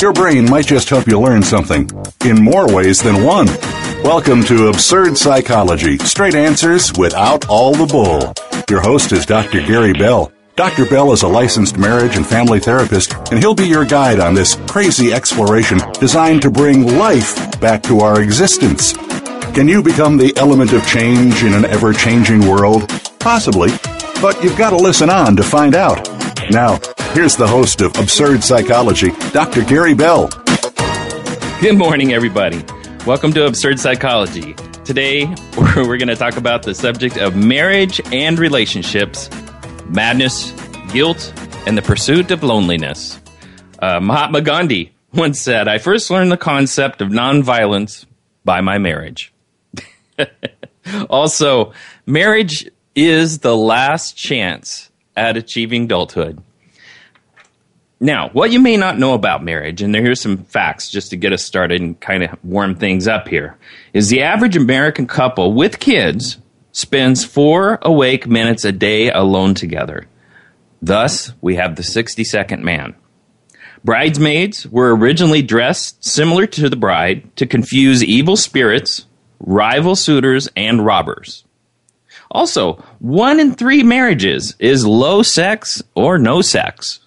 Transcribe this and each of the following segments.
Your brain might just help you learn something in more ways than one. Welcome to Absurd Psychology Straight Answers Without All the Bull. Your host is Dr. Gary Bell. Dr. Bell is a licensed marriage and family therapist, and he'll be your guide on this crazy exploration designed to bring life back to our existence. Can you become the element of change in an ever changing world? Possibly, but you've got to listen on to find out. Now, here's the host of Absurd Psychology, Dr. Gary Bell. Good morning, everybody. Welcome to Absurd Psychology. Today, we're going to talk about the subject of marriage and relationships, madness, guilt, and the pursuit of loneliness. Uh, Mahatma Gandhi once said, I first learned the concept of nonviolence by my marriage. also, marriage is the last chance at achieving adulthood. Now, what you may not know about marriage, and here's some facts just to get us started and kind of warm things up here, is the average American couple with kids spends four awake minutes a day alone together. Thus, we have the 60 second man. Bridesmaids were originally dressed similar to the bride to confuse evil spirits, rival suitors, and robbers. Also, one in three marriages is low sex or no sex.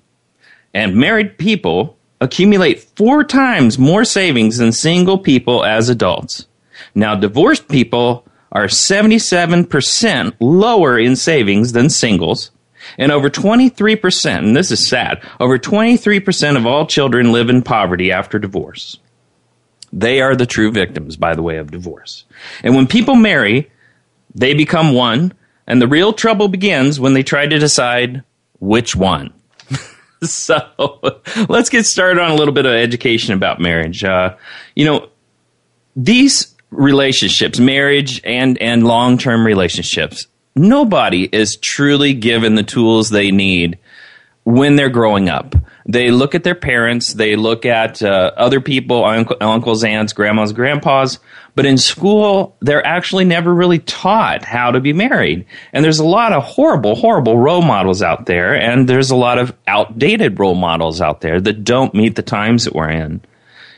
And married people accumulate four times more savings than single people as adults. Now, divorced people are 77% lower in savings than singles. And over 23%, and this is sad, over 23% of all children live in poverty after divorce. They are the true victims, by the way, of divorce. And when people marry, they become one, and the real trouble begins when they try to decide which one. so let's get started on a little bit of education about marriage. Uh, you know, these relationships, marriage and, and long term relationships, nobody is truly given the tools they need when they're growing up. They look at their parents, they look at uh, other people, uncle, uncles, aunts, grandmas, grandpas, but in school, they're actually never really taught how to be married. And there's a lot of horrible, horrible role models out there, and there's a lot of outdated role models out there that don't meet the times that we're in.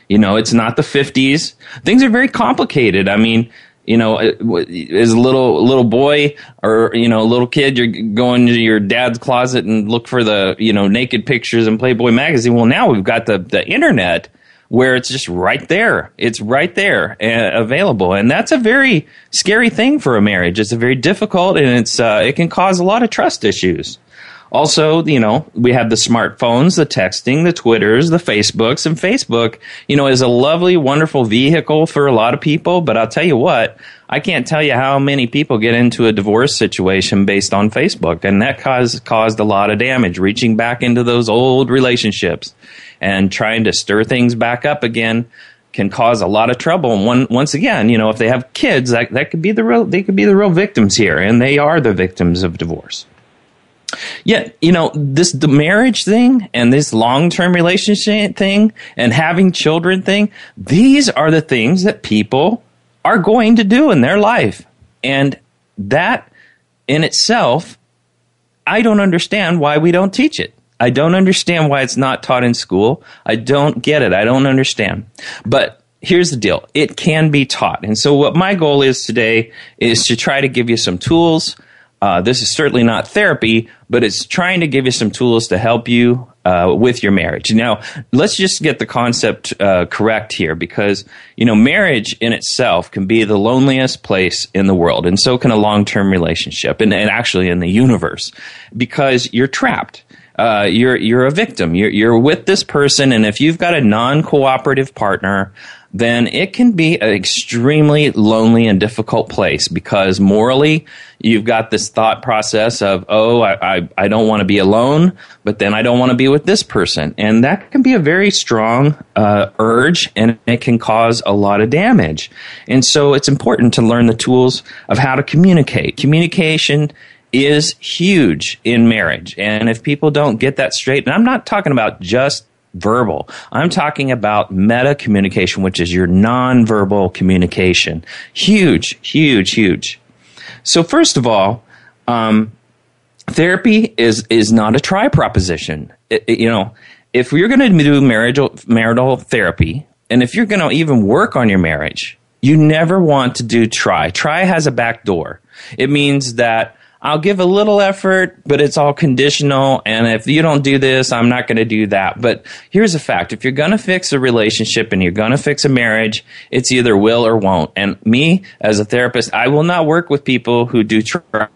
You know, it's not the 50s. Things are very complicated. I mean, you know, as a little little boy or you know a little kid, you're going to your dad's closet and look for the you know naked pictures in Playboy magazine. Well, now we've got the the internet where it's just right there. It's right there uh, available, and that's a very scary thing for a marriage. It's a very difficult, and it's uh, it can cause a lot of trust issues. Also, you know, we have the smartphones, the texting, the Twitters, the Facebooks, and Facebook, you know, is a lovely, wonderful vehicle for a lot of people. But I'll tell you what, I can't tell you how many people get into a divorce situation based on Facebook, and that caused caused a lot of damage, reaching back into those old relationships and trying to stir things back up again can cause a lot of trouble. And one, once again, you know, if they have kids, that, that could be the real, they could be the real victims here, and they are the victims of divorce. Yet, you know, this the marriage thing and this long term relationship thing and having children thing, these are the things that people are going to do in their life. And that in itself, I don't understand why we don't teach it. I don't understand why it's not taught in school. I don't get it. I don't understand. But here's the deal it can be taught. And so, what my goal is today is to try to give you some tools uh, this is certainly not therapy, but it's trying to give you some tools to help you uh, with your marriage. Now, let's just get the concept uh, correct here because, you know, marriage in itself can be the loneliest place in the world, and so can a long term relationship, and, and actually in the universe, because you're trapped. uh, you're you're a victim. You're you're with this person, and if you've got a non-cooperative partner, then it can be an extremely lonely and difficult place because morally you've got this thought process of oh I I, I don't want to be alone, but then I don't want to be with this person, and that can be a very strong uh, urge, and it can cause a lot of damage. And so it's important to learn the tools of how to communicate. Communication is huge in marriage. And if people don't get that straight, and I'm not talking about just verbal, I'm talking about meta communication, which is your nonverbal communication. Huge, huge, huge. So, first of all, um, therapy is, is not a try proposition. It, it, you know, if you're going to do marital, marital therapy, and if you're going to even work on your marriage, you never want to do try. Try has a back door. It means that I'll give a little effort, but it's all conditional. And if you don't do this, I'm not going to do that. But here's a fact. If you're going to fix a relationship and you're going to fix a marriage, it's either will or won't. And me, as a therapist, I will not work with people who do try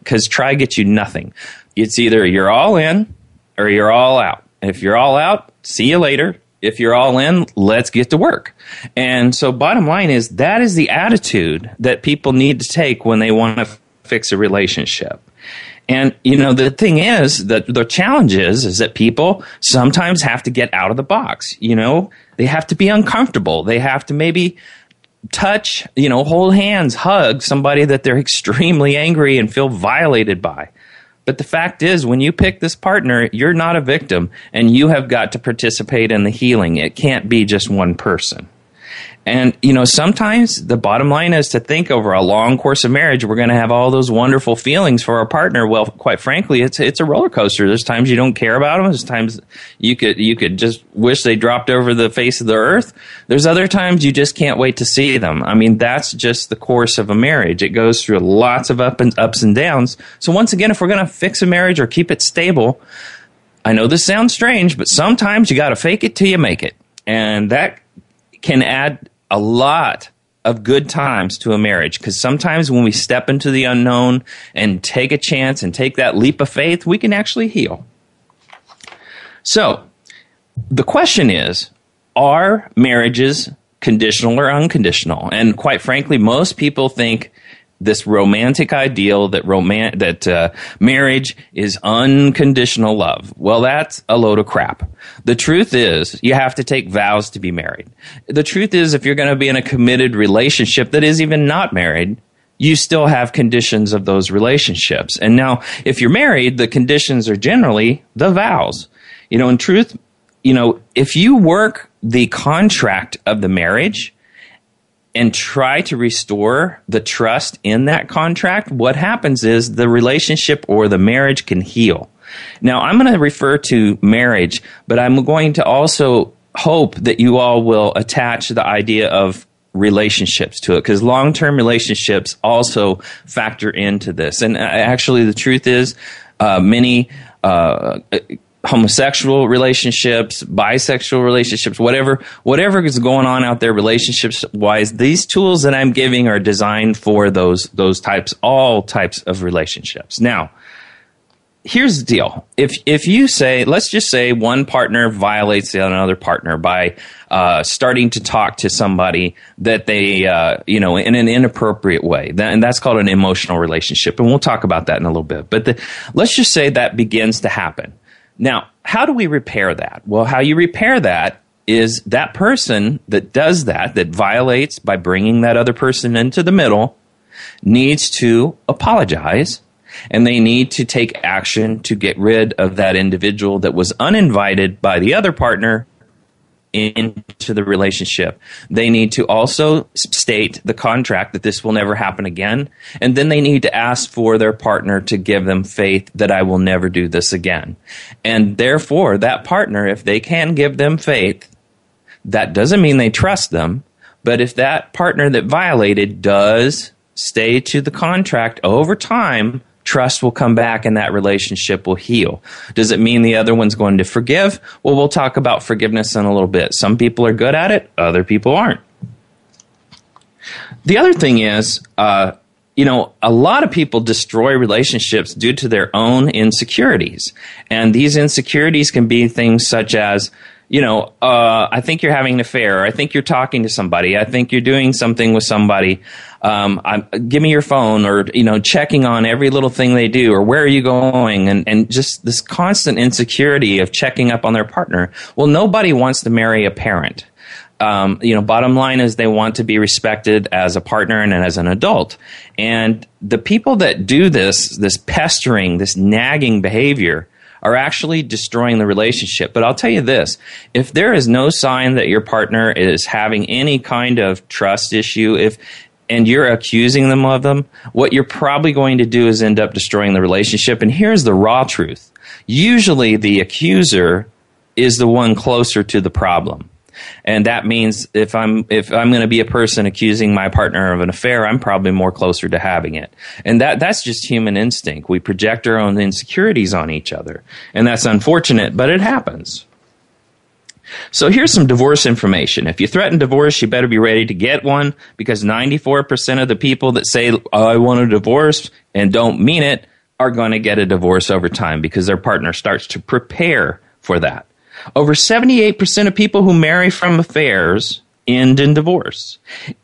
because try gets you nothing. It's either you're all in or you're all out. If you're all out, see you later. If you're all in, let's get to work. And so bottom line is that is the attitude that people need to take when they want to fix a relationship. And you know the thing is that the challenge is is that people sometimes have to get out of the box. You know they have to be uncomfortable. They have to maybe touch, you know, hold hands, hug somebody that they're extremely angry and feel violated by. But the fact is, when you pick this partner, you're not a victim and you have got to participate in the healing. It can't be just one person. And, you know, sometimes the bottom line is to think over a long course of marriage, we're going to have all those wonderful feelings for our partner. Well, quite frankly, it's, it's a roller coaster. There's times you don't care about them. There's times you could, you could just wish they dropped over the face of the earth. There's other times you just can't wait to see them. I mean, that's just the course of a marriage. It goes through lots of up and ups and downs. So once again, if we're going to fix a marriage or keep it stable, I know this sounds strange, but sometimes you got to fake it till you make it. And that can add a lot of good times to a marriage because sometimes when we step into the unknown and take a chance and take that leap of faith, we can actually heal. So, the question is are marriages conditional or unconditional? And quite frankly, most people think this romantic ideal that roman- that uh, marriage is unconditional love. Well, that's a load of crap. The truth is, you have to take vows to be married. The truth is, if you're going to be in a committed relationship that is even not married, you still have conditions of those relationships. And now, if you're married, the conditions are generally the vows. You know, in truth, you know, if you work the contract of the marriage, and try to restore the trust in that contract, what happens is the relationship or the marriage can heal. Now, I'm going to refer to marriage, but I'm going to also hope that you all will attach the idea of relationships to it because long term relationships also factor into this. And uh, actually, the truth is, uh, many. Uh, homosexual relationships, bisexual relationships, whatever whatever is going on out there relationships wise, these tools that I'm giving are designed for those those types all types of relationships. Now, here's the deal. If if you say let's just say one partner violates the other partner by uh, starting to talk to somebody that they uh, you know in an inappropriate way, and that's called an emotional relationship, and we'll talk about that in a little bit. But the, let's just say that begins to happen now, how do we repair that? Well, how you repair that is that person that does that, that violates by bringing that other person into the middle, needs to apologize and they need to take action to get rid of that individual that was uninvited by the other partner into the relationship. They need to also state the contract that this will never happen again. And then they need to ask for their partner to give them faith that I will never do this again. And therefore, that partner, if they can give them faith, that doesn't mean they trust them. But if that partner that violated does stay to the contract over time, trust will come back and that relationship will heal. Does it mean the other one's going to forgive? Well, we'll talk about forgiveness in a little bit. Some people are good at it, other people aren't. The other thing is, uh, you know, a lot of people destroy relationships due to their own insecurities. And these insecurities can be things such as, you know, uh, I think you're having an affair. I think you're talking to somebody. I think you're doing something with somebody. Um, give me your phone, or you know, checking on every little thing they do, or where are you going, and and just this constant insecurity of checking up on their partner. Well, nobody wants to marry a parent. Um, you know, bottom line is they want to be respected as a partner and as an adult. And the people that do this, this pestering, this nagging behavior, are actually destroying the relationship. But I'll tell you this if there is no sign that your partner is having any kind of trust issue, if and you're accusing them of them, what you're probably going to do is end up destroying the relationship. And here's the raw truth. Usually the accuser is the one closer to the problem and that means if I'm if I'm going to be a person accusing my partner of an affair, I'm probably more closer to having it. And that that's just human instinct. We project our own insecurities on each other, and that's unfortunate, but it happens. So here's some divorce information. If you threaten divorce, you better be ready to get one because 94% of the people that say, oh, I want a divorce and don't mean it are going to get a divorce over time because their partner starts to prepare for that. Over 78% of people who marry from affairs end in divorce.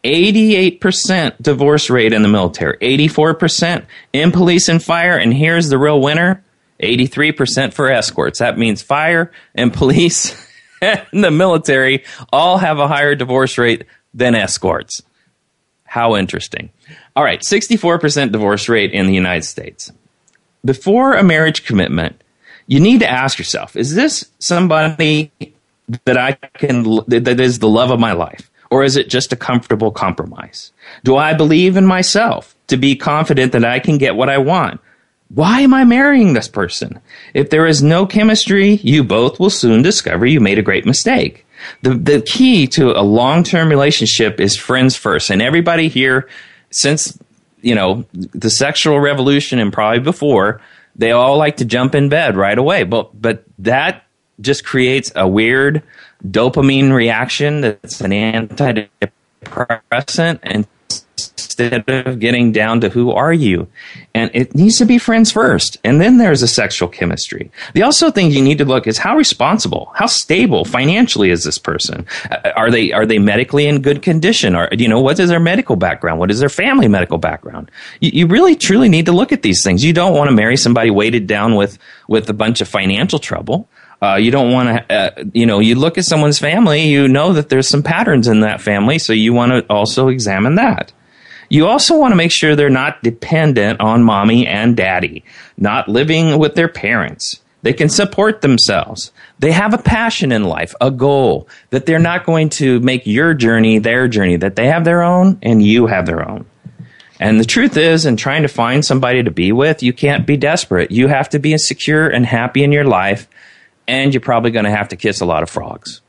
88% divorce rate in the military, 84% in police and fire, and here's the real winner 83% for escorts. That means fire and police and the military all have a higher divorce rate than escorts. How interesting. All right, 64% divorce rate in the United States. Before a marriage commitment, you need to ask yourself is this somebody that I can, that is the love of my life? Or is it just a comfortable compromise? Do I believe in myself to be confident that I can get what I want? Why am I marrying this person? If there is no chemistry, you both will soon discover you made a great mistake. The, the key to a long term relationship is friends first. And everybody here, since, you know, the sexual revolution and probably before, they all like to jump in bed right away. But but that just creates a weird dopamine reaction that's an antidepressant and instead of getting down to who are you. And it needs to be friends first. And then there's a sexual chemistry. The also thing you need to look is how responsible, how stable financially is this person? Uh, are they, are they medically in good condition? Or, you know, what is their medical background? What is their family medical background? You, you really truly need to look at these things. You don't want to marry somebody weighted down with, with a bunch of financial trouble. Uh, you don't want to, uh, you know, you look at someone's family, you know that there's some patterns in that family, so you want to also examine that. You also want to make sure they're not dependent on mommy and daddy, not living with their parents. They can support themselves. They have a passion in life, a goal, that they're not going to make your journey their journey, that they have their own and you have their own. And the truth is, in trying to find somebody to be with, you can't be desperate. You have to be secure and happy in your life, and you're probably going to have to kiss a lot of frogs.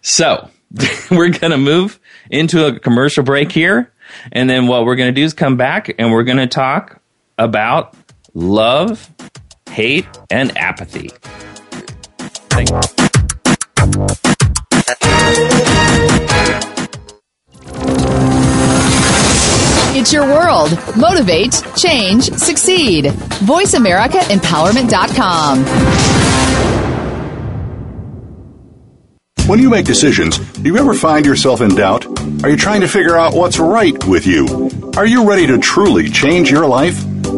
So, we're going to move into a commercial break here. And then what we're going to do is come back and we're going to talk about love, hate, and apathy. It's your world. Motivate, change, succeed. VoiceAmericaEmpowerment.com. When you make decisions, do you ever find yourself in doubt? Are you trying to figure out what's right with you? Are you ready to truly change your life?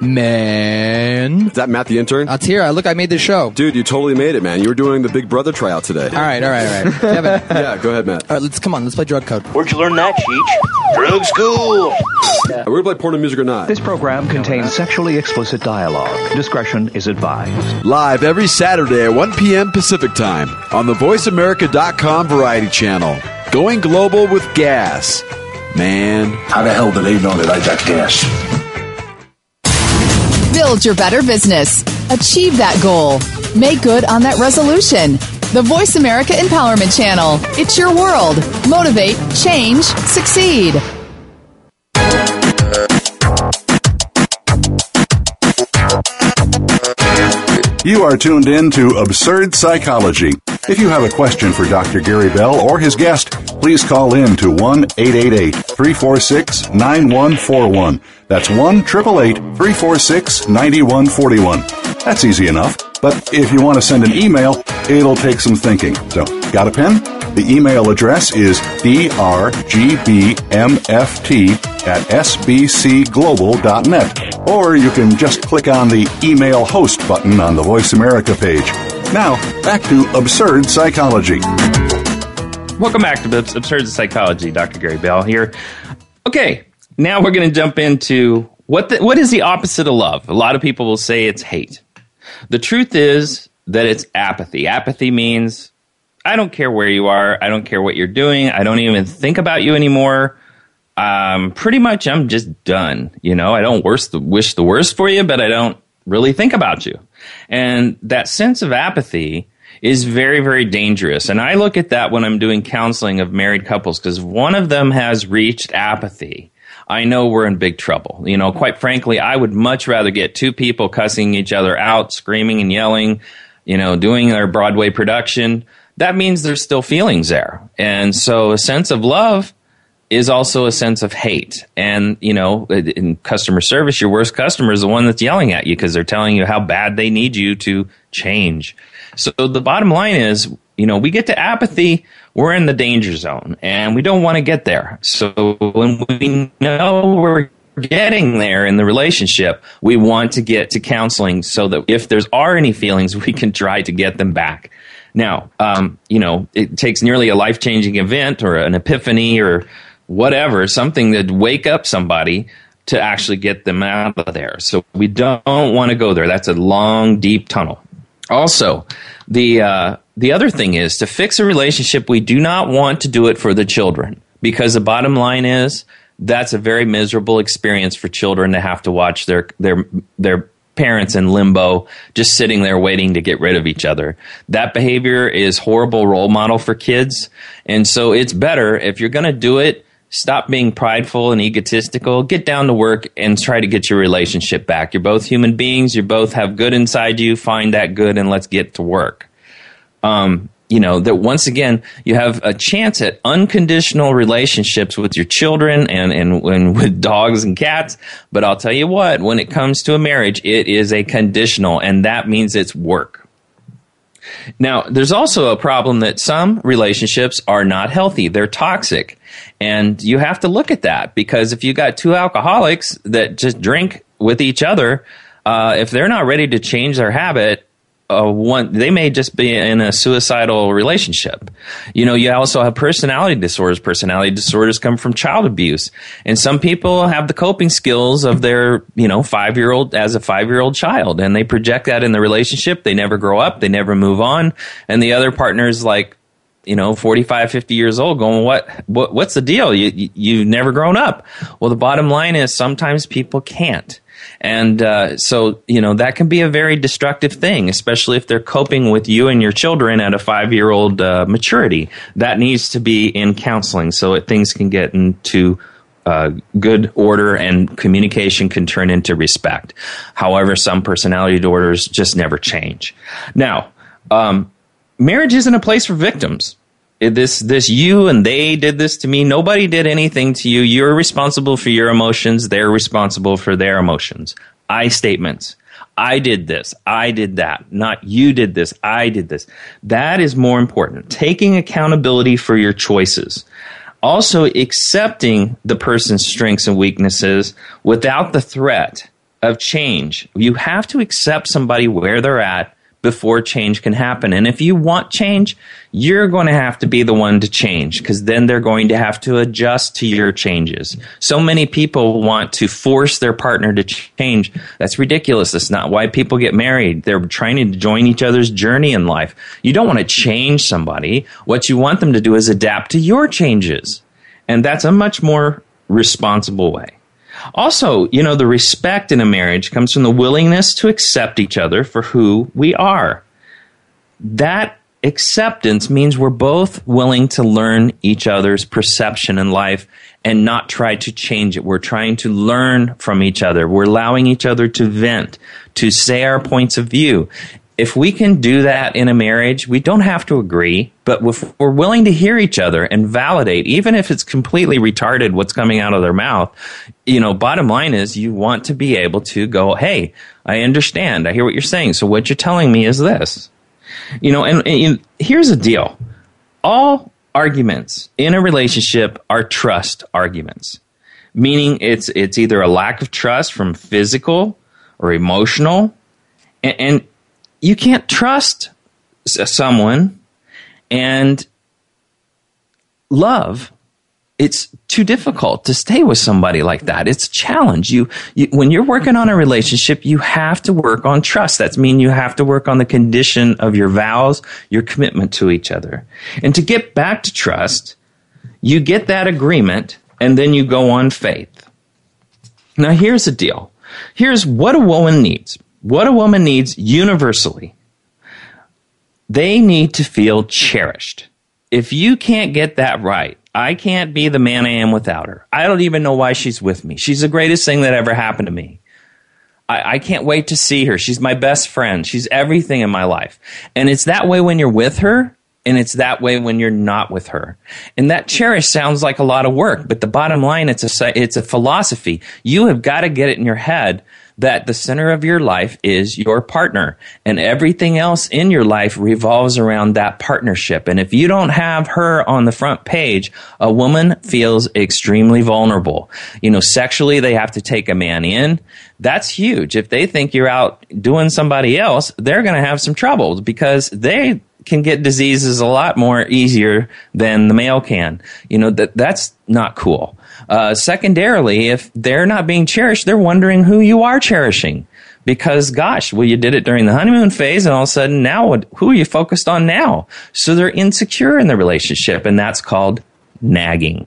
Man. Is that Matt the intern? That's here. I look, I made this show. Dude, you totally made it, man. You were doing the Big Brother tryout today. All right, all right, all right. Kevin. yeah, go ahead, Matt. All right, let's come on. Let's play drug code. Where'd you learn that, Cheech? Drug school. Are we gonna play porn and music or not? This program contains sexually explicit dialogue. Discretion is advised. Live every Saturday at 1 p.m. Pacific Time on the VoiceAmerica.com Variety Channel. Going global with gas. Man. How the hell do they know that I got gas? Build your better business. Achieve that goal. Make good on that resolution. The Voice America Empowerment Channel. It's your world. Motivate, change, succeed. You are tuned in to Absurd Psychology. If you have a question for Dr. Gary Bell or his guest, please call in to 1 888 346 9141. That's 1 888 346 9141. That's easy enough. But if you want to send an email, it'll take some thinking. So, got a pen? The email address is drgbmft at sbcglobal.net. Or you can just click on the email host button on the Voice America page. Now, back to Absurd Psychology. Welcome back to Absurd Psychology. Dr. Gary Bell here. Okay, now we're going to jump into what the, what is the opposite of love? A lot of people will say it's hate. The truth is that it's apathy. Apathy means I don't care where you are. I don't care what you're doing. I don't even think about you anymore. Um, pretty much, I'm just done. You know, I don't the, wish the worst for you, but I don't really think about you. And that sense of apathy is very, very dangerous. And I look at that when I'm doing counseling of married couples because one of them has reached apathy. I know we're in big trouble. You know, quite frankly, I would much rather get two people cussing each other out, screaming and yelling, you know, doing their Broadway production. That means there's still feelings there. And so a sense of love is also a sense of hate. And, you know, in customer service, your worst customer is the one that's yelling at you because they're telling you how bad they need you to change. So the bottom line is, you know, we get to apathy, we're in the danger zone and we don't want to get there. So when we know we're getting there in the relationship, we want to get to counseling so that if there's are any feelings, we can try to get them back. Now, um, you know, it takes nearly a life changing event or an epiphany or whatever, something that wake up somebody to actually get them out of there. So we don't want to go there. That's a long, deep tunnel. Also, the uh, the other thing is to fix a relationship. We do not want to do it for the children because the bottom line is that's a very miserable experience for children to have to watch their their their parents in limbo just sitting there waiting to get rid of each other. That behavior is horrible role model for kids. And so it's better if you're going to do it Stop being prideful and egotistical. Get down to work and try to get your relationship back. You're both human beings. You both have good inside you. Find that good and let's get to work. Um, you know, that once again, you have a chance at unconditional relationships with your children and, and, and with dogs and cats. But I'll tell you what, when it comes to a marriage, it is a conditional and that means it's work. Now, there's also a problem that some relationships are not healthy. They're toxic. And you have to look at that because if you got two alcoholics that just drink with each other, uh, if they're not ready to change their habit, uh, one they may just be in a suicidal relationship. You know, you also have personality disorders. Personality disorders come from child abuse, and some people have the coping skills of their you know five year old as a five year old child, and they project that in the relationship. They never grow up, they never move on, and the other partner is like you know 45 50 years old going what, what what's the deal? You, you you've never grown up. Well the bottom line is sometimes people can't and uh, so you know that can be a very destructive thing especially if they're coping with you and your children at a five year old uh, maturity that needs to be in counseling so that things can get into uh, good order and communication can turn into respect. However, some personality disorders just never change. Now, um, marriage isn't a place for victims. This this you and they did this to me. Nobody did anything to you. You're responsible for your emotions. They're responsible for their emotions. I statements. I did this. I did that. Not you did this. I did this. That is more important. Taking accountability for your choices. Also accepting the person's strengths and weaknesses without the threat of change. You have to accept somebody where they're at before change can happen. And if you want change, you're going to have to be the one to change because then they're going to have to adjust to your changes. So many people want to force their partner to change. That's ridiculous. That's not why people get married. They're trying to join each other's journey in life. You don't want to change somebody. What you want them to do is adapt to your changes. And that's a much more responsible way. Also, you know, the respect in a marriage comes from the willingness to accept each other for who we are. That acceptance means we're both willing to learn each other's perception in life and not try to change it. We're trying to learn from each other. We're allowing each other to vent, to say our points of view if we can do that in a marriage, we don't have to agree, but if we're willing to hear each other and validate, even if it's completely retarded what's coming out of their mouth, you know, bottom line is you want to be able to go, Hey, I understand. I hear what you're saying. So what you're telling me is this, you know, and, and here's the deal. All arguments in a relationship are trust arguments, meaning it's, it's either a lack of trust from physical or emotional and, and you can't trust someone and love it's too difficult to stay with somebody like that. It's a challenge. You, you, when you're working on a relationship, you have to work on trust. That's mean you have to work on the condition of your vows, your commitment to each other. And to get back to trust, you get that agreement and then you go on faith. Now here's the deal. Here's what a woman needs what a woman needs universally, they need to feel cherished. If you can't get that right, I can't be the man I am without her. I don't even know why she's with me. She's the greatest thing that ever happened to me. I, I, can't wait to see her. She's my best friend. She's everything in my life. And it's that way when you're with her, and it's that way when you're not with her. And that cherish sounds like a lot of work, but the bottom line, it's a, it's a philosophy. You have got to get it in your head that the center of your life is your partner and everything else in your life revolves around that partnership. And if you don't have her on the front page, a woman feels extremely vulnerable. You know, sexually, they have to take a man in. That's huge. If they think you're out doing somebody else, they're going to have some troubles because they can get diseases a lot more easier than the male can. You know, that, that's not cool. Uh, secondarily, if they're not being cherished, they're wondering who you are cherishing. Because, gosh, well, you did it during the honeymoon phase, and all of a sudden, now what, who are you focused on now? So they're insecure in the relationship, and that's called nagging.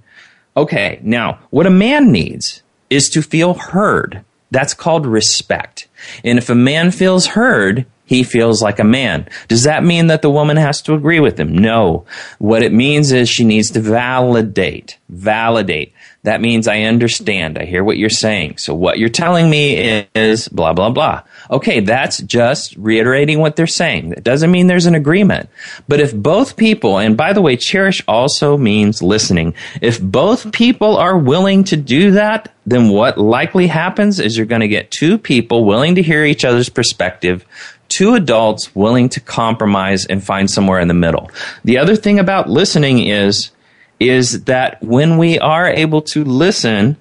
Okay, now, what a man needs is to feel heard. That's called respect. And if a man feels heard, he feels like a man. Does that mean that the woman has to agree with him? No. What it means is she needs to validate, validate. That means I understand. I hear what you're saying. So what you're telling me is blah, blah, blah. Okay, that's just reiterating what they're saying. That doesn't mean there's an agreement. But if both people, and by the way, cherish also means listening. If both people are willing to do that, then what likely happens is you're going to get two people willing to hear each other's perspective, two adults willing to compromise and find somewhere in the middle. The other thing about listening is is that when we are able to listen,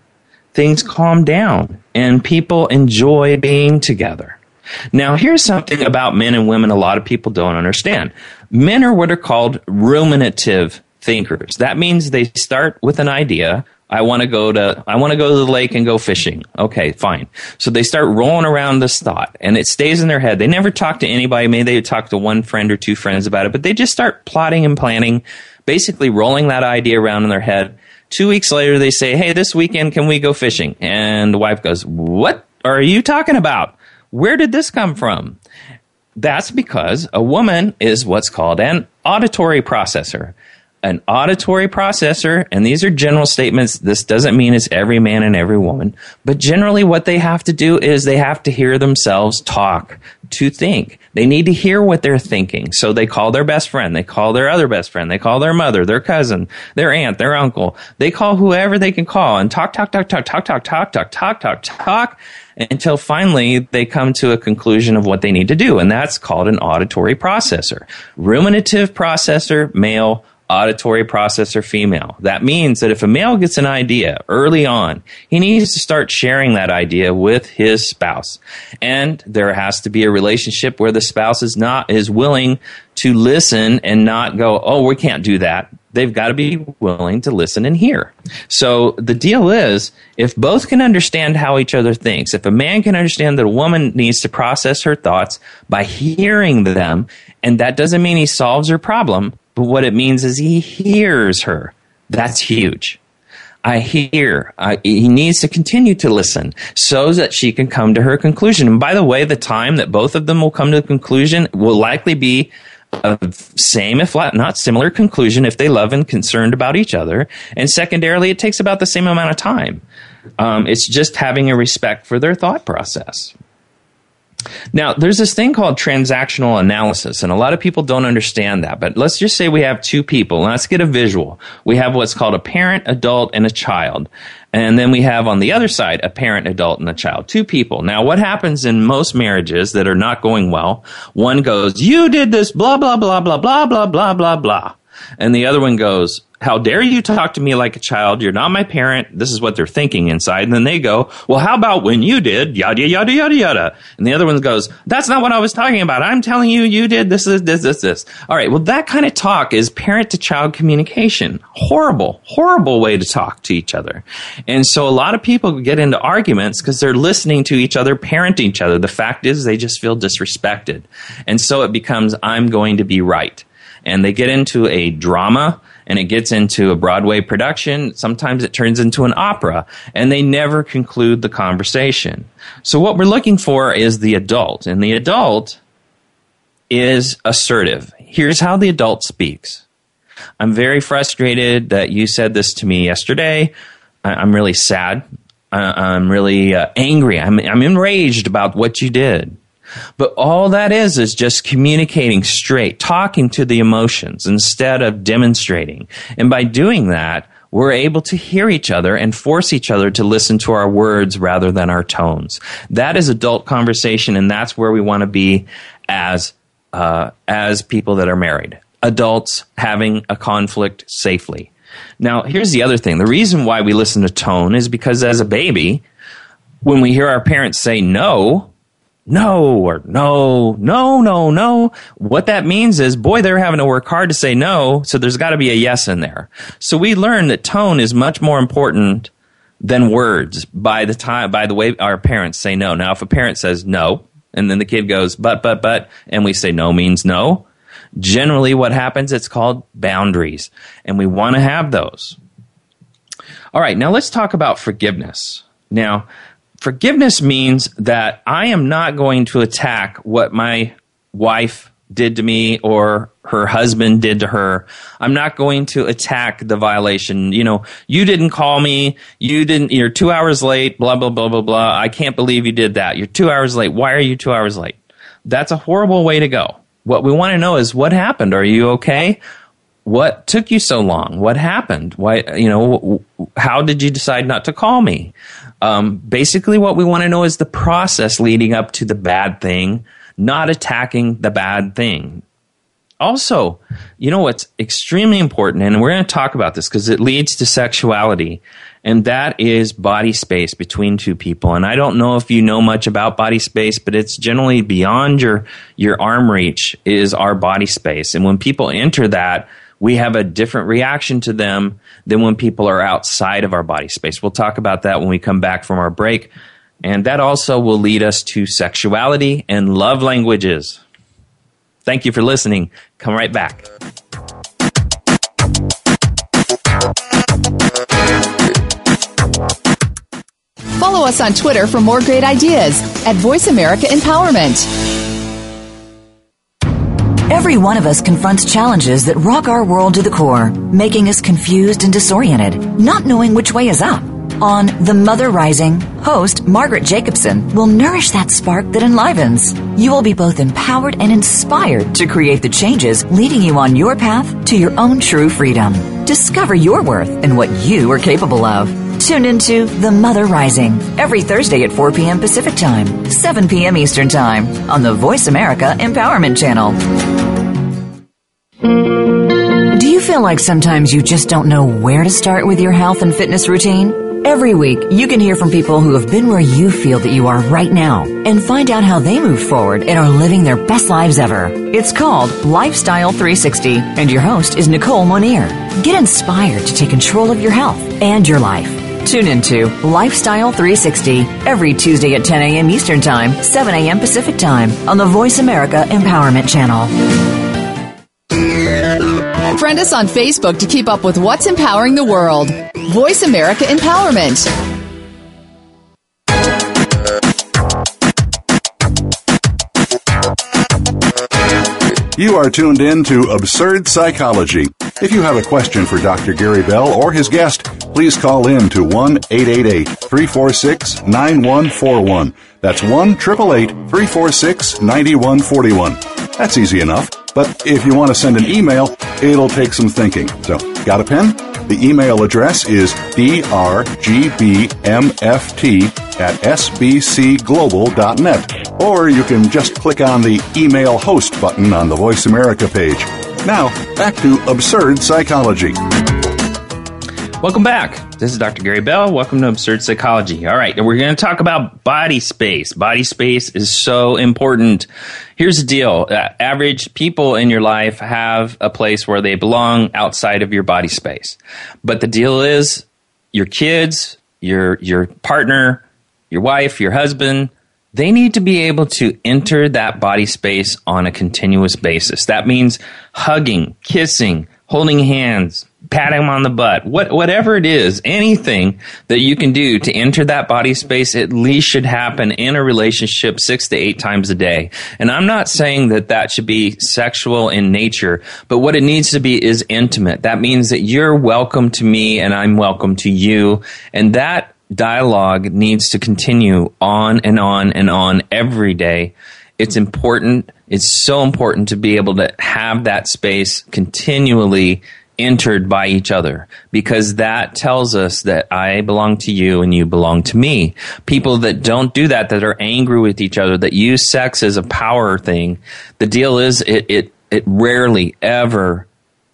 things calm down and people enjoy being together. Now, here's something about men and women a lot of people don't understand. Men are what are called ruminative thinkers. That means they start with an idea. I want to go to I want to go to the lake and go fishing. Okay, fine. So they start rolling around this thought and it stays in their head. They never talk to anybody. Maybe they talk to one friend or two friends about it, but they just start plotting and planning basically rolling that idea around in their head. Two weeks later, they say, Hey, this weekend, can we go fishing? And the wife goes, What are you talking about? Where did this come from? That's because a woman is what's called an auditory processor an auditory processor, and these are general statements. This doesn't mean it's every man and every woman, but generally what they have to do is they have to hear themselves talk to think. They need to hear what they're thinking. So they call their best friend, they call their other best friend, they call their mother, their cousin, their aunt, their uncle. They call whoever they can call and talk, talk, talk, talk, talk, talk, talk, talk, talk, talk, talk, until finally they come to a conclusion of what they need to do. And that's called an auditory processor. Ruminative processor, male, auditory processor female. That means that if a male gets an idea early on, he needs to start sharing that idea with his spouse. And there has to be a relationship where the spouse is not is willing to listen and not go, "Oh, we can't do that." They've got to be willing to listen and hear. So the deal is, if both can understand how each other thinks, if a man can understand that a woman needs to process her thoughts by hearing them, and that doesn't mean he solves her problem, but what it means is he hears her. That's huge. I hear. He needs to continue to listen so that she can come to her conclusion. And by the way, the time that both of them will come to the conclusion will likely be a same, if not similar, conclusion if they love and concerned about each other. And secondarily, it takes about the same amount of time. Um, it's just having a respect for their thought process. Now, there's this thing called transactional analysis, and a lot of people don't understand that. But let's just say we have two people. Let's get a visual. We have what's called a parent, adult, and a child. And then we have on the other side a parent, adult, and a child. Two people. Now, what happens in most marriages that are not going well? One goes, You did this, blah, blah, blah, blah, blah, blah, blah, blah, blah. And the other one goes, how dare you talk to me like a child? You're not my parent. This is what they're thinking inside. And then they go, well, how about when you did yada, yada, yada, yada. And the other one goes, that's not what I was talking about. I'm telling you, you did this, this, this, this, this. All right. Well, that kind of talk is parent to child communication. Horrible, horrible way to talk to each other. And so a lot of people get into arguments because they're listening to each other, parenting each other. The fact is they just feel disrespected. And so it becomes, I'm going to be right. And they get into a drama and it gets into a Broadway production. Sometimes it turns into an opera and they never conclude the conversation. So what we're looking for is the adult and the adult is assertive. Here's how the adult speaks. I'm very frustrated that you said this to me yesterday. I'm really sad. I'm really uh, angry. I'm, I'm enraged about what you did. But all that is is just communicating straight, talking to the emotions instead of demonstrating. And by doing that, we're able to hear each other and force each other to listen to our words rather than our tones. That is adult conversation, and that's where we want to be as uh, as people that are married. Adults having a conflict safely. Now, here's the other thing. The reason why we listen to tone is because as a baby, when we hear our parents say no, no or no, no, no, no. What that means is, boy, they're having to work hard to say no, so there's got to be a yes in there. So we learn that tone is much more important than words by the time by the way our parents say no. Now, if a parent says no, and then the kid goes but but but, and we say no means no. Generally, what happens? It's called boundaries, and we want to have those. All right, now let's talk about forgiveness. Now, forgiveness means that I am not going to attack what my wife did to me or her husband did to her. I'm not going to attack the violation. You know, you didn't call me. You didn't, you're two hours late, blah, blah, blah, blah, blah. I can't believe you did that. You're two hours late. Why are you two hours late? That's a horrible way to go. What we want to know is what happened? Are you okay? What took you so long? What happened? Why, you know, how did you decide not to call me? Um, basically, what we want to know is the process leading up to the bad thing, not attacking the bad thing. Also, you know what's extremely important, and we're going to talk about this because it leads to sexuality, and that is body space between two people. And I don't know if you know much about body space, but it's generally beyond your your arm reach is our body space. And when people enter that, we have a different reaction to them than when people are outside of our body space. We'll talk about that when we come back from our break. And that also will lead us to sexuality and love languages. Thank you for listening. Come right back. Follow us on Twitter for more great ideas at Voice America Empowerment. Every one of us confronts challenges that rock our world to the core, making us confused and disoriented, not knowing which way is up. On The Mother Rising, host Margaret Jacobson will nourish that spark that enlivens. You will be both empowered and inspired to create the changes leading you on your path to your own true freedom. Discover your worth and what you are capable of. Tune into The Mother Rising every Thursday at 4 p.m. Pacific Time, 7 p.m. Eastern Time on the Voice America Empowerment Channel Do you Feel like sometimes you just don't know where to start with your health and fitness routine? Every week, you can hear from people who have been where you feel that you are right now and find out how they moved forward and are living their best lives ever. It's called Lifestyle 360, and your host is Nicole Monier. Get inspired to take control of your health and your life. Tune into Lifestyle 360 every Tuesday at 10 a.m. Eastern Time, 7 a.m. Pacific Time on the Voice America Empowerment Channel. Friend us on Facebook to keep up with what's empowering the world. Voice America Empowerment. You are tuned in to Absurd Psychology. If you have a question for Dr. Gary Bell or his guest, please call in to 1 888 346 9141. That's 1 888 346 9141. That's easy enough. But if you want to send an email, it'll take some thinking. So, got a pen? The email address is drgbmft at sbcglobal.net. Or you can just click on the email host button on the Voice America page. Now, back to Absurd Psychology. Welcome back. This is Dr. Gary Bell. Welcome to Absurd Psychology. All right, we're going to talk about body space. Body space is so important. Here's the deal uh, average people in your life have a place where they belong outside of your body space. But the deal is your kids, your, your partner, your wife, your husband, they need to be able to enter that body space on a continuous basis. That means hugging, kissing, holding hands, patting them on the butt, what, whatever it is, anything that you can do to enter that body space at least should happen in a relationship six to eight times a day. And I'm not saying that that should be sexual in nature, but what it needs to be is intimate. That means that you're welcome to me and I'm welcome to you. And that dialogue needs to continue on and on and on every day. It's important. It's so important to be able to have that space continually entered by each other because that tells us that I belong to you and you belong to me. People that don't do that, that are angry with each other, that use sex as a power thing, the deal is it, it, it rarely ever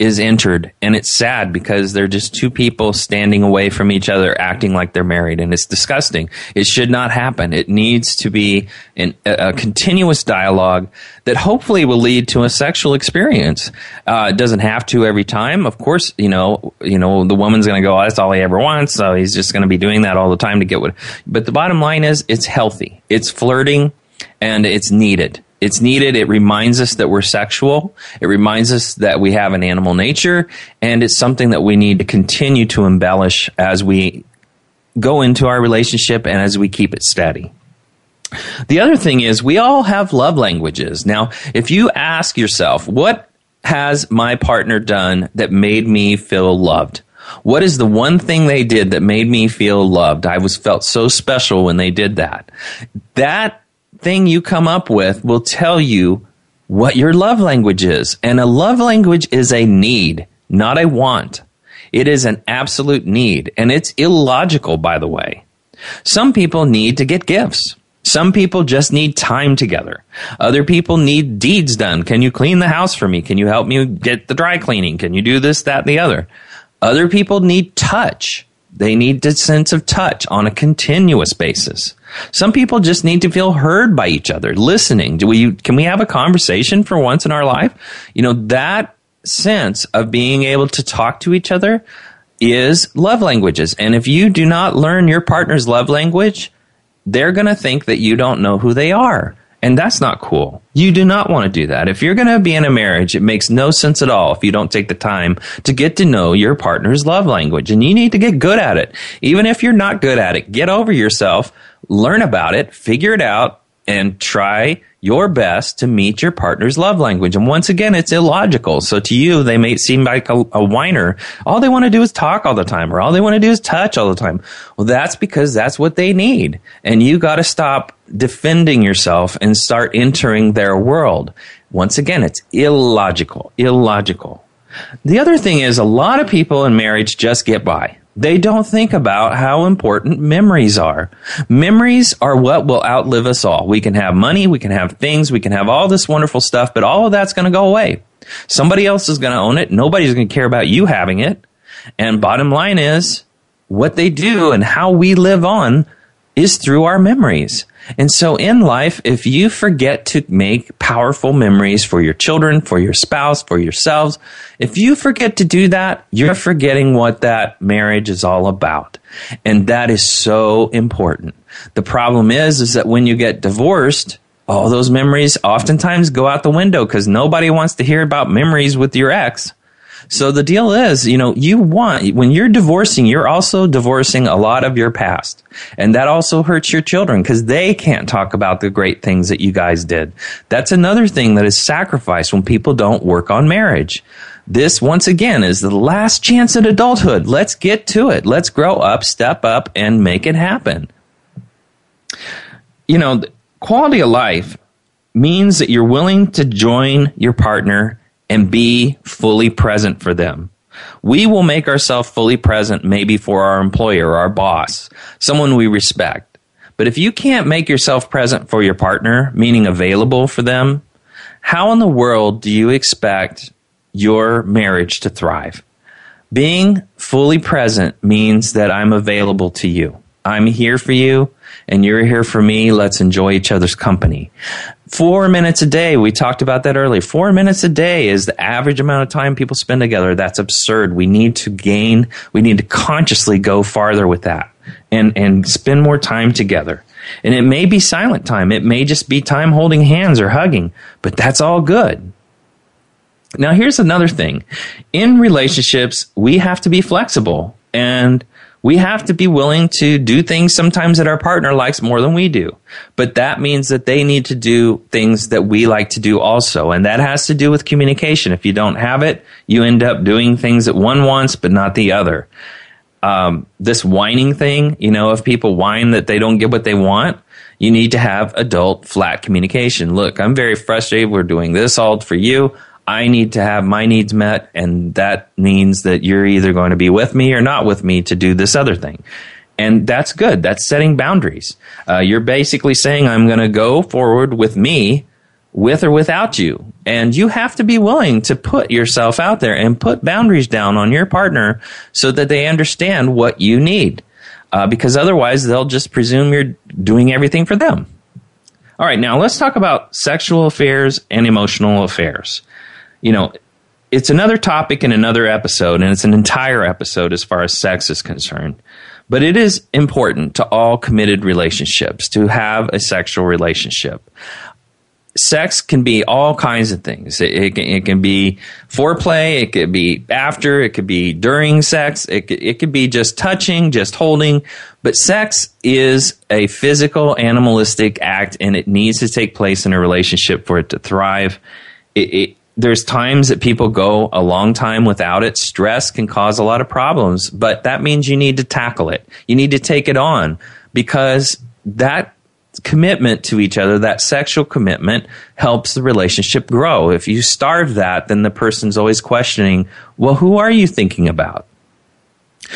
is entered. And it's sad because they're just two people standing away from each other acting like they're married. And it's disgusting. It should not happen. It needs to be an, a, a continuous dialogue that hopefully will lead to a sexual experience. Uh, it doesn't have to every time. Of course you know you know the woman's going to go oh, that's all he ever wants. So he's just going to be doing that all the time to get what but the bottom line is it's healthy. It's flirting and it's needed it's needed. It reminds us that we're sexual. It reminds us that we have an animal nature, and it's something that we need to continue to embellish as we go into our relationship and as we keep it steady. The other thing is, we all have love languages. Now, if you ask yourself, what has my partner done that made me feel loved? What is the one thing they did that made me feel loved? I was felt so special when they did that. That thing you come up with will tell you what your love language is. And a love language is a need, not a want. It is an absolute need. And it's illogical, by the way. Some people need to get gifts. Some people just need time together. Other people need deeds done. Can you clean the house for me? Can you help me get the dry cleaning? Can you do this, that, and the other? Other people need touch. They need a sense of touch on a continuous basis. Some people just need to feel heard by each other, listening. Do we, can we have a conversation for once in our life? You know, that sense of being able to talk to each other is love languages. And if you do not learn your partner's love language, they're going to think that you don't know who they are. And that's not cool. You do not want to do that. If you're going to be in a marriage, it makes no sense at all if you don't take the time to get to know your partner's love language. And you need to get good at it. Even if you're not good at it, get over yourself, learn about it, figure it out, and try your best to meet your partner's love language. And once again, it's illogical. So to you, they may seem like a, a whiner. All they want to do is talk all the time, or all they want to do is touch all the time. Well, that's because that's what they need. And you got to stop defending yourself and start entering their world. Once again, it's illogical, illogical. The other thing is a lot of people in marriage just get by. They don't think about how important memories are. Memories are what will outlive us all. We can have money, we can have things, we can have all this wonderful stuff, but all of that's going to go away. Somebody else is going to own it. Nobody's going to care about you having it. And bottom line is what they do and how we live on is through our memories. And so in life, if you forget to make powerful memories for your children, for your spouse, for yourselves, if you forget to do that, you're forgetting what that marriage is all about. And that is so important. The problem is, is that when you get divorced, all those memories oftentimes go out the window because nobody wants to hear about memories with your ex. So the deal is, you know, you want, when you're divorcing, you're also divorcing a lot of your past. And that also hurts your children because they can't talk about the great things that you guys did. That's another thing that is sacrificed when people don't work on marriage. This, once again, is the last chance at adulthood. Let's get to it. Let's grow up, step up, and make it happen. You know, quality of life means that you're willing to join your partner and be fully present for them. We will make ourselves fully present maybe for our employer, our boss, someone we respect. But if you can't make yourself present for your partner, meaning available for them, how in the world do you expect your marriage to thrive? Being fully present means that I'm available to you. I'm here for you and you're here for me. Let's enjoy each other's company. Four minutes a day. We talked about that earlier. Four minutes a day is the average amount of time people spend together. That's absurd. We need to gain, we need to consciously go farther with that and, and spend more time together. And it may be silent time. It may just be time holding hands or hugging, but that's all good. Now, here's another thing. In relationships, we have to be flexible and we have to be willing to do things sometimes that our partner likes more than we do. But that means that they need to do things that we like to do also. And that has to do with communication. If you don't have it, you end up doing things that one wants, but not the other. Um, this whining thing, you know, if people whine that they don't get what they want, you need to have adult flat communication. Look, I'm very frustrated. We're doing this all for you. I need to have my needs met, and that means that you're either going to be with me or not with me to do this other thing. And that's good. That's setting boundaries. Uh, you're basically saying, I'm going to go forward with me, with or without you. And you have to be willing to put yourself out there and put boundaries down on your partner so that they understand what you need. Uh, because otherwise, they'll just presume you're doing everything for them. All right, now let's talk about sexual affairs and emotional affairs you know, it's another topic in another episode, and it's an entire episode as far as sex is concerned. But it is important to all committed relationships to have a sexual relationship. Sex can be all kinds of things. It, it, can, it can be foreplay. It could be after. It could be during sex. It, it could be just touching, just holding. But sex is a physical, animalistic act, and it needs to take place in a relationship for it to thrive. It, there's times that people go a long time without it. Stress can cause a lot of problems, but that means you need to tackle it. You need to take it on because that commitment to each other, that sexual commitment helps the relationship grow. If you starve that, then the person's always questioning, well, who are you thinking about?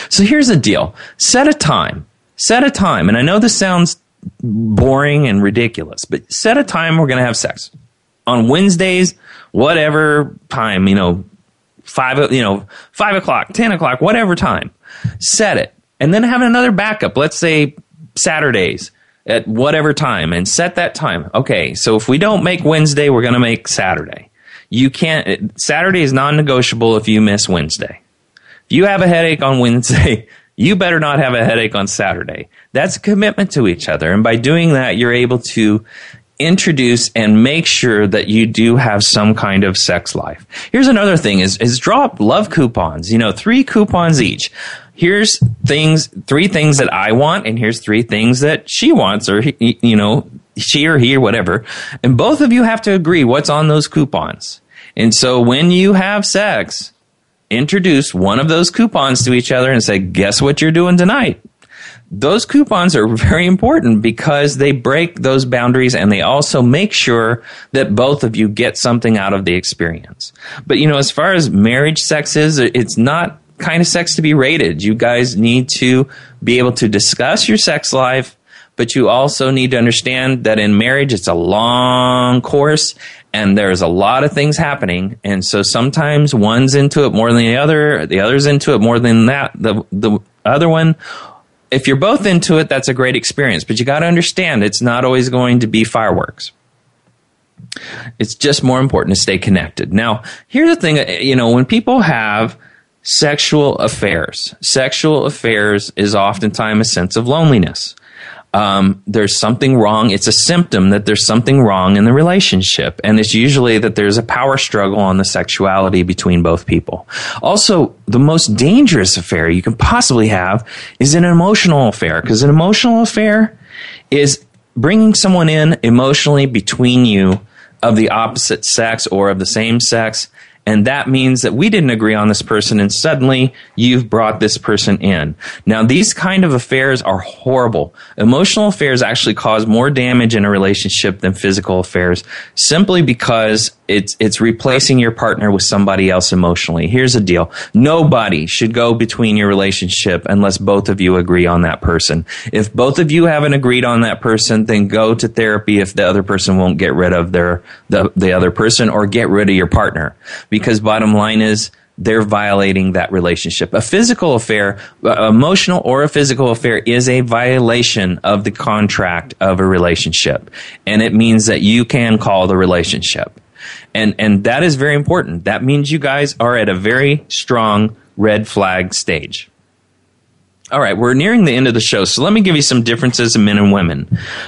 So here's the deal. Set a time. Set a time. And I know this sounds boring and ridiculous, but set a time we're going to have sex. On Wednesdays, whatever time, you know, five, you know, five o'clock, 10 o'clock, whatever time. Set it. And then have another backup. Let's say Saturdays at whatever time and set that time. Okay. So if we don't make Wednesday, we're going to make Saturday. You can't, Saturday is non negotiable if you miss Wednesday. If you have a headache on Wednesday, you better not have a headache on Saturday. That's a commitment to each other. And by doing that, you're able to introduce and make sure that you do have some kind of sex life. Here's another thing is, is drop love coupons, you know, three coupons each. Here's things, three things that I want, and here's three things that she wants, or, you know, she or he or whatever. And both of you have to agree what's on those coupons. And so when you have sex, introduce one of those coupons to each other and say, guess what you're doing tonight? Those coupons are very important because they break those boundaries and they also make sure that both of you get something out of the experience. But you know, as far as marriage sex is, it's not kind of sex to be rated. You guys need to be able to discuss your sex life, but you also need to understand that in marriage, it's a long course and there's a lot of things happening and so sometimes one's into it more than the other the other's into it more than that the the other one if you're both into it that's a great experience but you got to understand it's not always going to be fireworks. It's just more important to stay connected. Now here's the thing you know when people have sexual affairs sexual affairs is oftentimes a sense of loneliness um, there's something wrong. It's a symptom that there's something wrong in the relationship. And it's usually that there's a power struggle on the sexuality between both people. Also, the most dangerous affair you can possibly have is an emotional affair because an emotional affair is bringing someone in emotionally between you of the opposite sex or of the same sex and that means that we didn't agree on this person and suddenly you've brought this person in. Now, these kind of affairs are horrible. Emotional affairs actually cause more damage in a relationship than physical affairs simply because it's it's replacing your partner with somebody else emotionally. Here's the deal. Nobody should go between your relationship unless both of you agree on that person. If both of you haven't agreed on that person, then go to therapy if the other person won't get rid of their the, the other person or get rid of your partner. Because bottom line is they're violating that relationship. A physical affair, uh, emotional or a physical affair is a violation of the contract of a relationship. And it means that you can call the relationship and and that is very important. That means you guys are at a very strong red flag stage. All right, we're nearing the end of the show, so let me give you some differences in men and women.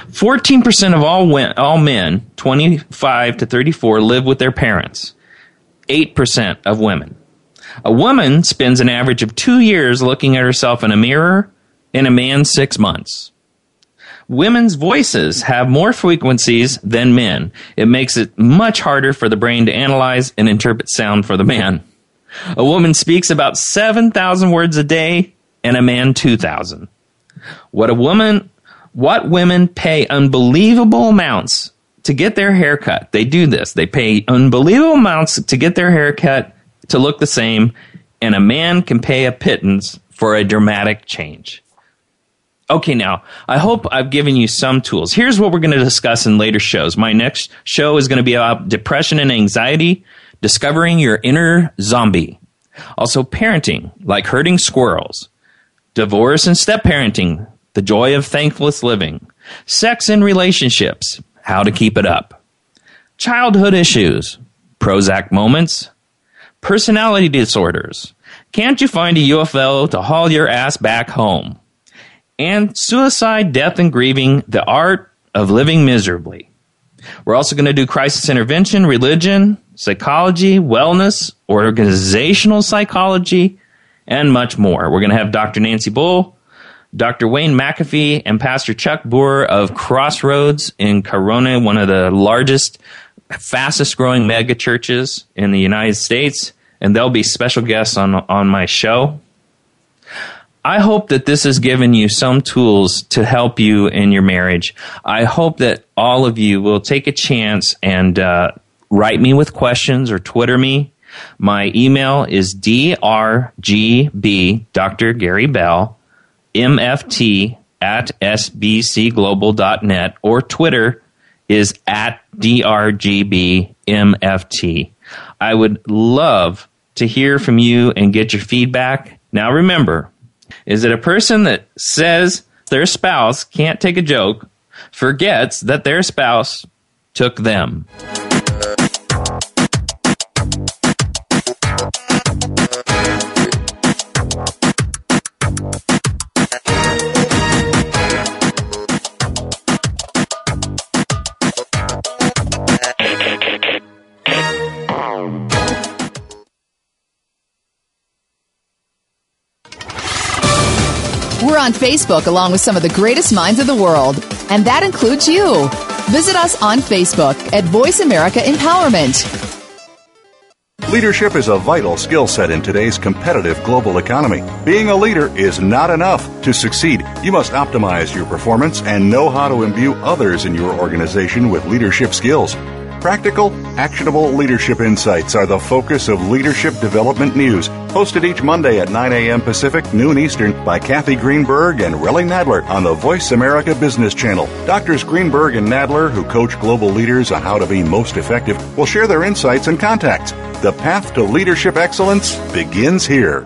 14% of all, all men, 25 to 34, live with their parents. 8% of women. A woman spends an average of two years looking at herself in a mirror, in a man six months women's voices have more frequencies than men. It makes it much harder for the brain to analyze and interpret sound for the man. A woman speaks about 7,000 words a day and a man 2,000. What a woman, what women pay unbelievable amounts to get their hair cut. They do this. They pay unbelievable amounts to get their hair cut to look the same, and a man can pay a pittance for a dramatic change. Okay, now, I hope I've given you some tools. Here's what we're going to discuss in later shows. My next show is going to be about depression and anxiety, discovering your inner zombie. Also, parenting, like herding squirrels, divorce and step parenting, the joy of thankless living, sex and relationships, how to keep it up, childhood issues, Prozac moments, personality disorders. Can't you find a UFO to haul your ass back home? And Suicide, Death, and Grieving The Art of Living Miserably. We're also going to do crisis intervention, religion, psychology, wellness, organizational psychology, and much more. We're going to have Dr. Nancy Bull, Dr. Wayne McAfee, and Pastor Chuck Booher of Crossroads in Corona, one of the largest, fastest growing mega churches in the United States. And they'll be special guests on, on my show. I hope that this has given you some tools to help you in your marriage. I hope that all of you will take a chance and uh, write me with questions or Twitter me. My email is drgb, Dr. Gary Bell, mft at sbcglobal.net, or Twitter is at drgbmft. I would love to hear from you and get your feedback. Now remember, is that a person that says their spouse can't take a joke forgets that their spouse took them. On Facebook along with some of the greatest minds of the world, and that includes you. Visit us on Facebook at Voice America Empowerment. Leadership is a vital skill set in today's competitive global economy. Being a leader is not enough. To succeed, you must optimize your performance and know how to imbue others in your organization with leadership skills. Practical, actionable leadership insights are the focus of Leadership Development News, hosted each Monday at 9 a.m. Pacific, noon Eastern by Kathy Greenberg and Relly Nadler on the Voice America Business Channel. Doctors Greenberg and Nadler, who coach global leaders on how to be most effective, will share their insights and contacts. The path to leadership excellence begins here.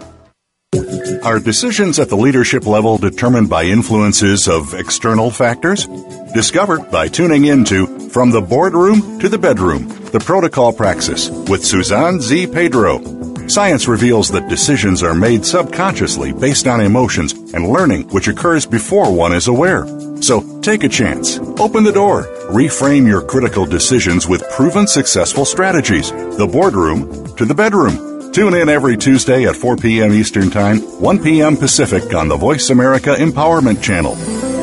Are decisions at the leadership level determined by influences of external factors? Discover by tuning into From the Boardroom to the Bedroom, the Protocol Praxis with Suzanne Z. Pedro. Science reveals that decisions are made subconsciously based on emotions and learning which occurs before one is aware. So take a chance. Open the door. Reframe your critical decisions with proven successful strategies. The boardroom to the bedroom. Tune in every Tuesday at 4 p.m. Eastern Time, 1 p.m. Pacific on the Voice America Empowerment Channel.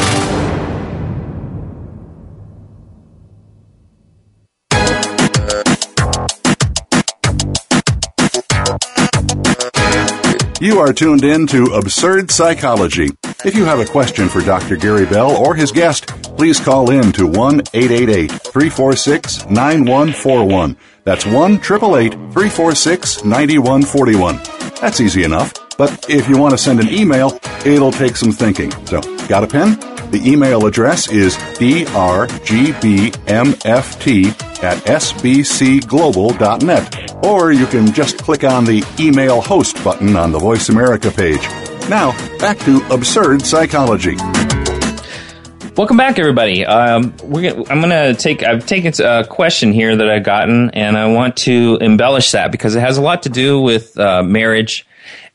You are tuned in to Absurd Psychology. If you have a question for Dr. Gary Bell or his guest, please call in to 1 888 346 9141. That's 1 888 346 9141. That's easy enough. But if you want to send an email, it'll take some thinking. So, got a pen? The email address is drgbmft at sbcglobal.net. Or you can just click on the Email Host button on the Voice America page. Now, back to Absurd Psychology. Welcome back, everybody. Um, gonna, I'm going to take. I've taken a question here that I've gotten, and I want to embellish that because it has a lot to do with uh, marriage,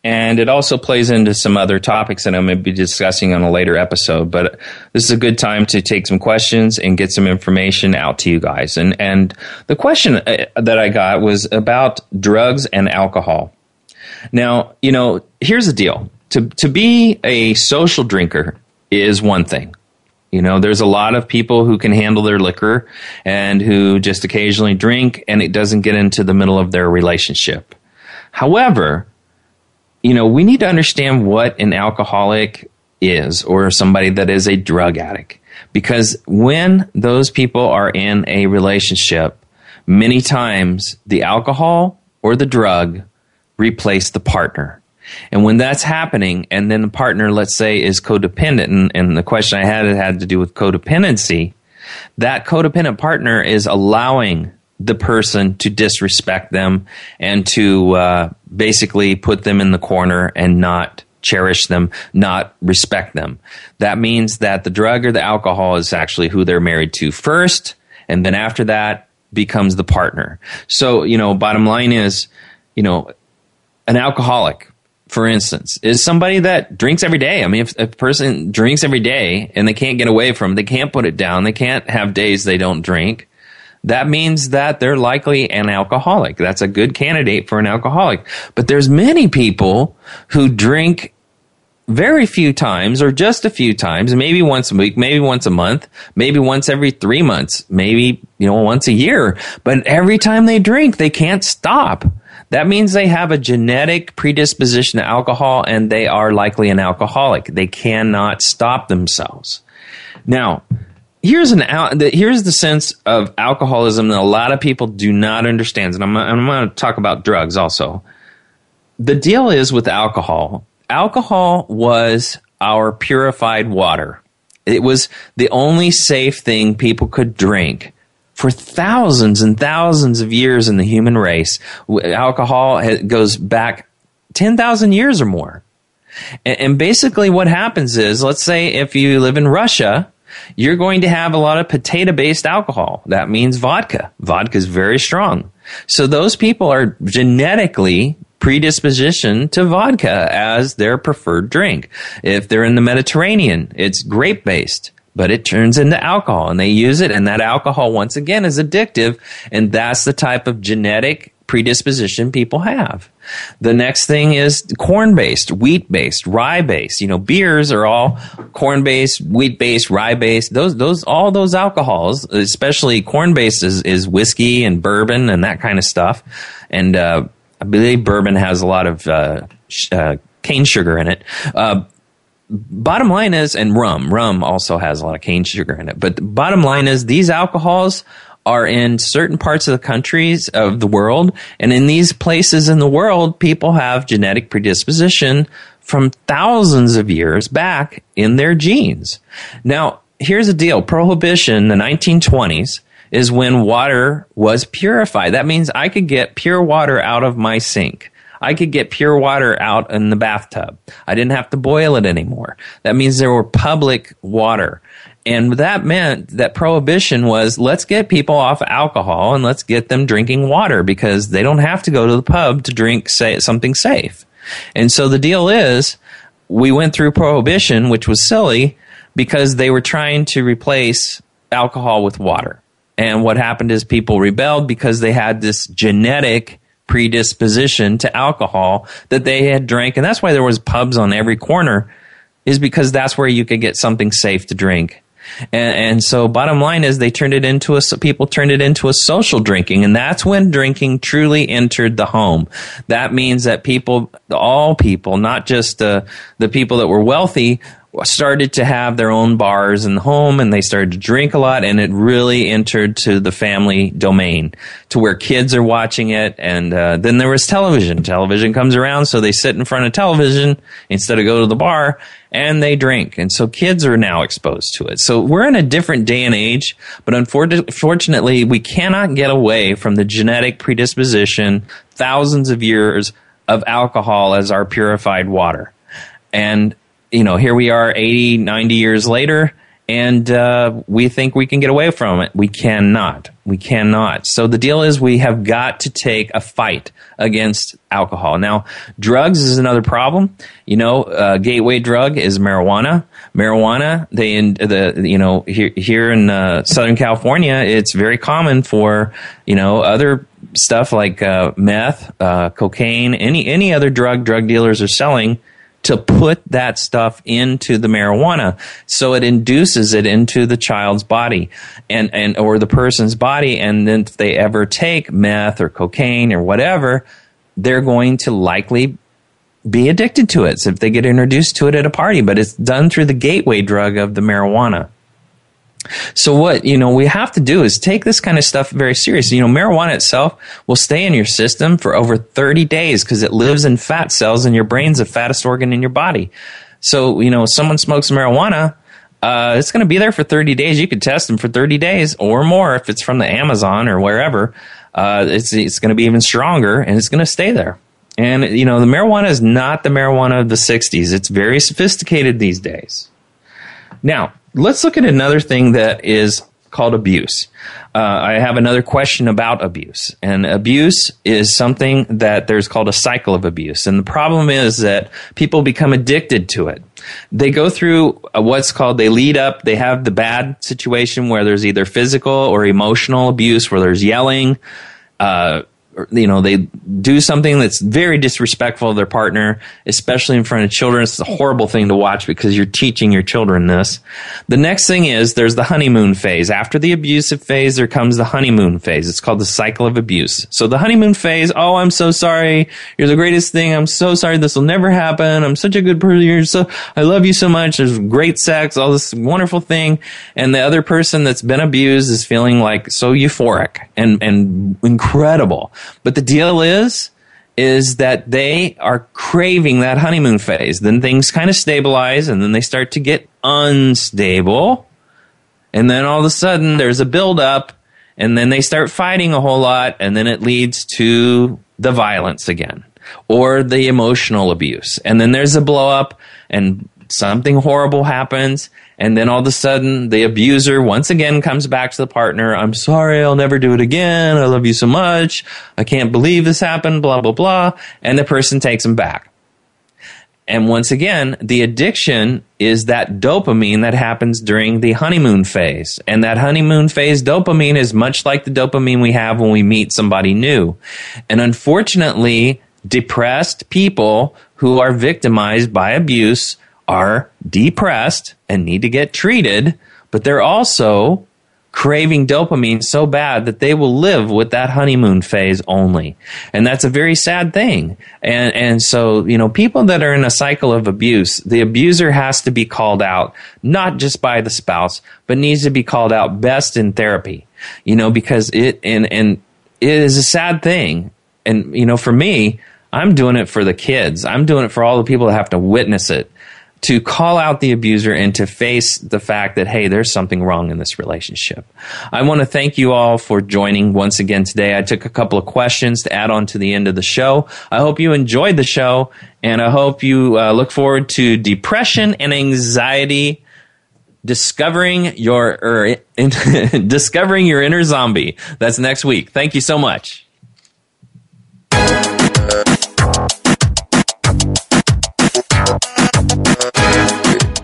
and it also plays into some other topics that I'm going to be discussing on a later episode. But this is a good time to take some questions and get some information out to you guys. And and the question uh, that I got was about drugs and alcohol. Now, you know, here's the deal: to to be a social drinker is one thing. You know, there's a lot of people who can handle their liquor and who just occasionally drink and it doesn't get into the middle of their relationship. However, you know, we need to understand what an alcoholic is or somebody that is a drug addict. Because when those people are in a relationship, many times the alcohol or the drug replace the partner. And when that's happening, and then the partner, let's say, is codependent, and, and the question I had had to do with codependency, that codependent partner is allowing the person to disrespect them and to uh, basically put them in the corner and not cherish them, not respect them. That means that the drug or the alcohol is actually who they're married to first, and then after that becomes the partner. So, you know, bottom line is, you know, an alcoholic for instance, is somebody that drinks every day. I mean, if a person drinks every day and they can't get away from, it, they can't put it down, they can't have days they don't drink. That means that they're likely an alcoholic. That's a good candidate for an alcoholic. But there's many people who drink very few times or just a few times, maybe once a week, maybe once a month, maybe once every three months, maybe, you know, once a year. But every time they drink, they can't stop. That means they have a genetic predisposition to alcohol and they are likely an alcoholic. They cannot stop themselves. Now, here's an here's the sense of alcoholism that a lot of people do not understand, and I'm, I'm going to talk about drugs also. The deal is with alcohol. Alcohol was our purified water. It was the only safe thing people could drink for thousands and thousands of years in the human race. Alcohol goes back 10,000 years or more. And basically, what happens is, let's say if you live in Russia, you're going to have a lot of potato based alcohol. That means vodka. Vodka is very strong. So those people are genetically predisposition to vodka as their preferred drink. If they're in the Mediterranean, it's grape based but it turns into alcohol and they use it and that alcohol once again is addictive and that's the type of genetic predisposition people have. The next thing is corn based, wheat based, rye based. You know, beers are all corn based, wheat based, rye based. Those, those, all those alcohols, especially corn based is, is whiskey and bourbon and that kind of stuff. And, uh, I believe bourbon has a lot of uh, sh- uh, cane sugar in it. Uh, bottom line is, and rum, rum also has a lot of cane sugar in it. But bottom line is, these alcohols are in certain parts of the countries of the world, and in these places in the world, people have genetic predisposition from thousands of years back in their genes. Now, here's the deal: prohibition, the 1920s. Is when water was purified. That means I could get pure water out of my sink. I could get pure water out in the bathtub. I didn't have to boil it anymore. That means there were public water. And that meant that prohibition was let's get people off alcohol and let's get them drinking water because they don't have to go to the pub to drink say, something safe. And so the deal is we went through prohibition, which was silly because they were trying to replace alcohol with water. And what happened is people rebelled because they had this genetic predisposition to alcohol that they had drank. And that's why there was pubs on every corner is because that's where you could get something safe to drink. And, and, so bottom line is they turned it into a, people turned it into a social drinking. And that's when drinking truly entered the home. That means that people, all people, not just the people that were wealthy, started to have their own bars in the home and they started to drink a lot and it really entered to the family domain to where kids are watching it and uh, then there was television. Television comes around so they sit in front of television instead of go to the bar and they drink. And so kids are now exposed to it. So we're in a different day and age but unfortunately we cannot get away from the genetic predisposition thousands of years of alcohol as our purified water. And you know, here we are 80, 90 years later, and uh, we think we can get away from it. We cannot. We cannot. So the deal is we have got to take a fight against alcohol. Now, drugs is another problem. You know, uh, gateway drug is marijuana. Marijuana, they in the you know here here in uh, Southern California, it's very common for you know other stuff like uh, meth, uh, cocaine, any any other drug drug dealers are selling to put that stuff into the marijuana. So it induces it into the child's body and, and, or the person's body. And then if they ever take meth or cocaine or whatever, they're going to likely be addicted to it. So if they get introduced to it at a party, but it's done through the gateway drug of the marijuana. So what, you know, we have to do is take this kind of stuff very seriously. You know, marijuana itself will stay in your system for over 30 days because it lives in fat cells and your brain's the fattest organ in your body. So, you know, someone smokes marijuana, uh, it's going to be there for 30 days. You could test them for 30 days or more if it's from the Amazon or wherever. Uh, it's, it's going to be even stronger and it's going to stay there. And, you know, the marijuana is not the marijuana of the 60s. It's very sophisticated these days. Now, let's look at another thing that is called abuse. Uh, I have another question about abuse. And abuse is something that there's called a cycle of abuse. And the problem is that people become addicted to it. They go through what's called, they lead up, they have the bad situation where there's either physical or emotional abuse, where there's yelling, uh, you know they do something that's very disrespectful of their partner especially in front of children. It's a horrible thing to watch because you're teaching your children this. The next thing is there's the honeymoon phase. After the abusive phase there comes the honeymoon phase. It's called the cycle of abuse. So the honeymoon phase oh i'm so sorry. You're the greatest thing. I'm so sorry. This will never happen. I'm such a good person. You're so i love you so much. There's great sex all this wonderful thing. And the other person that's been abused is feeling like so euphoric and and incredible but the deal is, is that they are craving that honeymoon phase. Then things kind of stabilize and then they start to get unstable. And then all of a sudden there's a buildup and then they start fighting a whole lot and then it leads to the violence again or the emotional abuse. And then there's a blow up and something horrible happens and then all of a sudden the abuser once again comes back to the partner. I'm sorry i'll never do it again. I love you so much. I can't believe this happened blah blah blah. And the person takes him back. And once again the addiction is that dopamine that happens during the honeymoon phase. And that honeymoon phase dopamine is much like the dopamine we have when we meet somebody new. And unfortunately depressed people who are victimized by abuse are depressed and need to get treated, but they're also craving dopamine so bad that they will live with that honeymoon phase only. And that's a very sad thing. And, and so, you know, people that are in a cycle of abuse, the abuser has to be called out, not just by the spouse, but needs to be called out best in therapy, you know, because it, and, and it is a sad thing. And, you know, for me, I'm doing it for the kids. I'm doing it for all the people that have to witness it to call out the abuser and to face the fact that, hey, there's something wrong in this relationship. I want to thank you all for joining once again today. I took a couple of questions to add on to the end of the show. I hope you enjoyed the show, and I hope you uh, look forward to depression and anxiety. Discovering your er, in, discovering your inner zombie. That's next week. Thank you so much.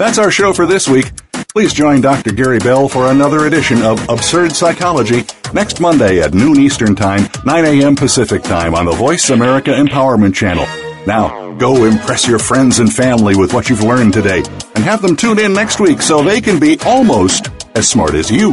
That's our show for this week. Please join Dr. Gary Bell for another edition of Absurd Psychology next Monday at noon Eastern Time, 9 a.m. Pacific Time on the Voice America Empowerment Channel. Now, go impress your friends and family with what you've learned today and have them tune in next week so they can be almost as smart as you.